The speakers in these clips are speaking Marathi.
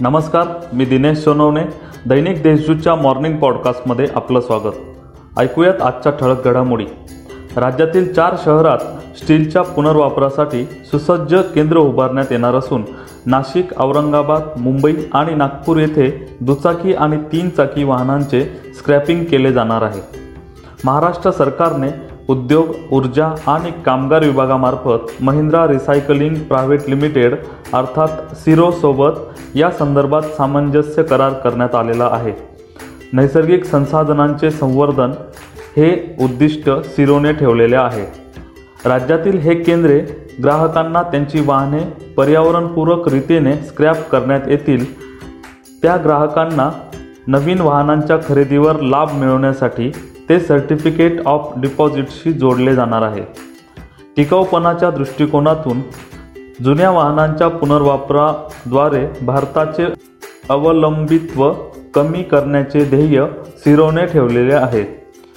नमस्कार मी दिनेश सोनवणे. दैनिक देशजूतच्या मॉर्निंग पॉडकास्टमध्ये आपलं स्वागत. ऐकूयात आजच्या ठळक घडामोडी. राज्यातील चार शहरात स्टीलच्या पुनर्वापरासाठी सुसज्ज केंद्र उभारण्यात येणार असून नाशिक औरंगाबाद मुंबई आणि नागपूर येथे दुचाकी आणि तीन चाकी वाहनांचे स्क्रॅपिंग केले जाणार आहे. महाराष्ट्र सरकारने उद्योग ऊर्जा आणि कामगार विभागामार्फत महिंद्रा रिसायकलिंग प्रायव्हेट लिमिटेड अर्थात सिरोसोबत या संदर्भात सामंजस्य करार करण्यात आलेला आहे. नैसर्गिक संसाधनांचे संवर्धन हे उद्दिष्ट सिरोने ठेवलेले आहे. राज्यातील हे केंद्रे ग्राहकांना त्यांची वाहने पर्यावरणपूरक रीतीने स्क्रॅप करण्यात येतील. त्या ग्राहकांना नवीन वाहनांच्या खरेदीवर लाभ मिळवण्यासाठी ते सर्टिफिकेट ऑफ डिपॉझिटशी जोडले जाणार आहे. टिकाऊपणाच्या दृष्टिकोनातून जुन्या वाहनांच्या पुनर्वापराद्वारे भारताचे अवलंबित्व कमी करण्याचे ध्येय सिरोने ठेवलेले आहे.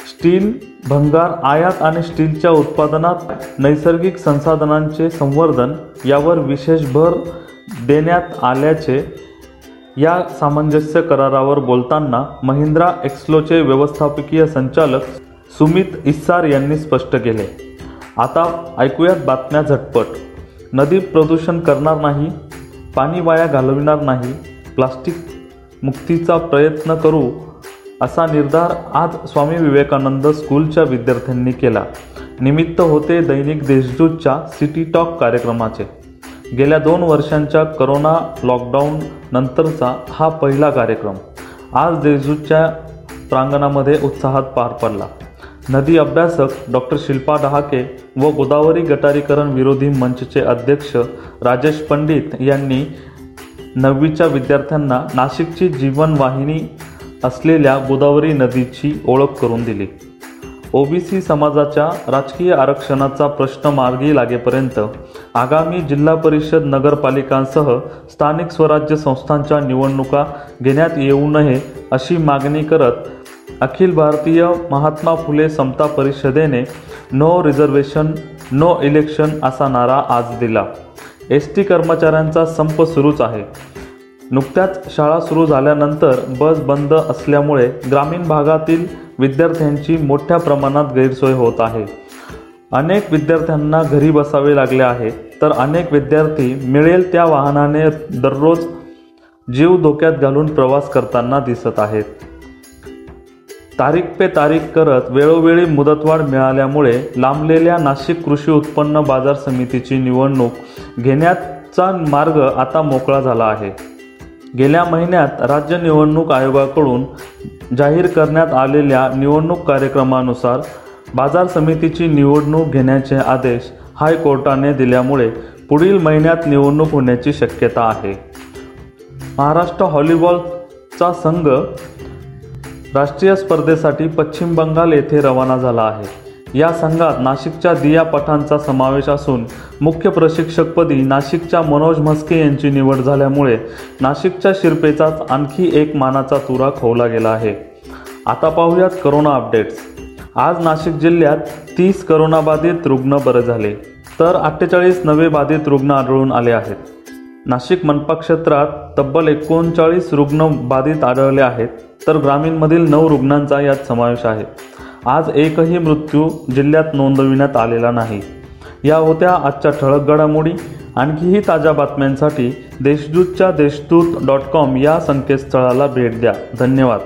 स्टील भंगार आयात आणि स्टीलच्या उत्पादनात नैसर्गिक संसाधनांचे संवर्धन यावर विशेष भर देण्यात आल्याचे या सामंजस्य करारावर बोलताना महिंद्रा एक्सलोचे व्यवस्थापकीय संचालक सुमित इस्सार यांनी स्पष्ट केले. आता ऐकूयात बातम्या झटपट. नदी प्रदूषण करणार नाही पाणी वाया घालविणार नाही प्लास्टिक मुक्तीचा प्रयत्न करू असा निर्धार आज स्वामी विवेकानंद स्कूलच्या विद्यार्थ्यांनी केला. निमित्त होते दैनिक देशदूतच्या सिटी टॉक कार्यक्रमाचे. गेल्या दोन वर्षांच्या करोना लॉकडाऊन नंतरचा हा पहिला कार्यक्रम आज देजूच्या प्रांगणामध्ये उत्साहात पार पडला. नदी अभ्यासक डॉक्टर शिल्पा डहाके व गोदावरी गटारीकरण विरोधी मंचचे अध्यक्ष राजेश पंडित यांनी नववीच्या विद्यार्थ्यांना नाशिकची जीवनवाहिनी असलेल्या गोदावरी नदीची ओळख करून दिली. ओबीसी समाजाच्या राजकीय आरक्षणाचा प्रश्न मार्गी लागेपर्यंत आगामी जिल्हा परिषद नगरपालिकांसह स्थानिक स्वराज्य संस्थांच्या निवडणुका घेण्यात येऊ नये अशी मागणी करत अखिल भारतीय महात्मा फुले समता परिषदेने नो रिझर्वेशन नो इलेक्शन असा नारा आज दिला. एस टी कर्मचाऱ्यांचा संप सुरूच आहे. नुकत्याच शाळा सुरू झाल्यानंतर बस बंद असल्यामुळे ग्रामीण भागातील विद्यार्थ्यांची मोठ्या प्रमाणात गैरसोय होत आहे. अनेक विद्यार्थ्यांना घरी बसावे लागले आहे तर अनेक विद्यार्थी मिळेल त्या वाहनाने दररोज जीव धोक्यात घालून प्रवास करताना दिसत आहेत. तारीख पे तारीख करत वेळोवेळी मुदतवाढ मिळाल्यामुळे लांबलेल्या नाशिक कृषी उत्पन्न बाजार समितीची निवडणूक घेण्याचा मार्ग आता मोकळा झाला आहे. गेल्या महिन्यात राज्य निवडणूक आयोगाकडून जाहीर करण्यात आलेल्या निवडणूक कार्यक्रमानुसार बाजार समितीची निवडणूक घेण्याचे आदेश हायकोर्टाने दिल्यामुळे पुढील महिन्यात निवडणूक होण्याची शक्यता आहे. महाराष्ट्र हॉलीबॉलचा संघ राष्ट्रीय स्पर्धेसाठी पश्चिम बंगाल येथे रवाना झाला आहे. या संघात नाशिकच्या दिया पठाणचा समावेश असून मुख्य प्रशिक्षकपदी नाशिकच्या मनोज म्हस्के यांची निवड झाल्यामुळे नाशिकच्या शिरपेचाच आणखी एक मानाचा तुरा खोवला गेला आहे. आता पाहूयात करोना अपडेट्स आज नाशिक जिल्ह्यात तीस करोनाबाधित रुग्ण बरे झाले तर अठ्ठेचाळीस नवे बाधित रुग्ण आढळून आले आहेत. नाशिक मनपा क्षेत्रात तब्बल एकोणचाळीस रुग्ण बाधित आढळले आहेत तर ग्रामीणमधील नऊ रुग्णांचा यात समावेश आहे. आज एकही मृत्यू जिल्ह्यात नोंदविण्यात आलेला नाही. या होत्या आजच्या ठळक घडामोडी. आणखीही ताज्या बातम्यांसाठी देशदूतच्या देशदूत डॉट कॉम या संकेतस्थळाला भेट द्या. धन्यवाद.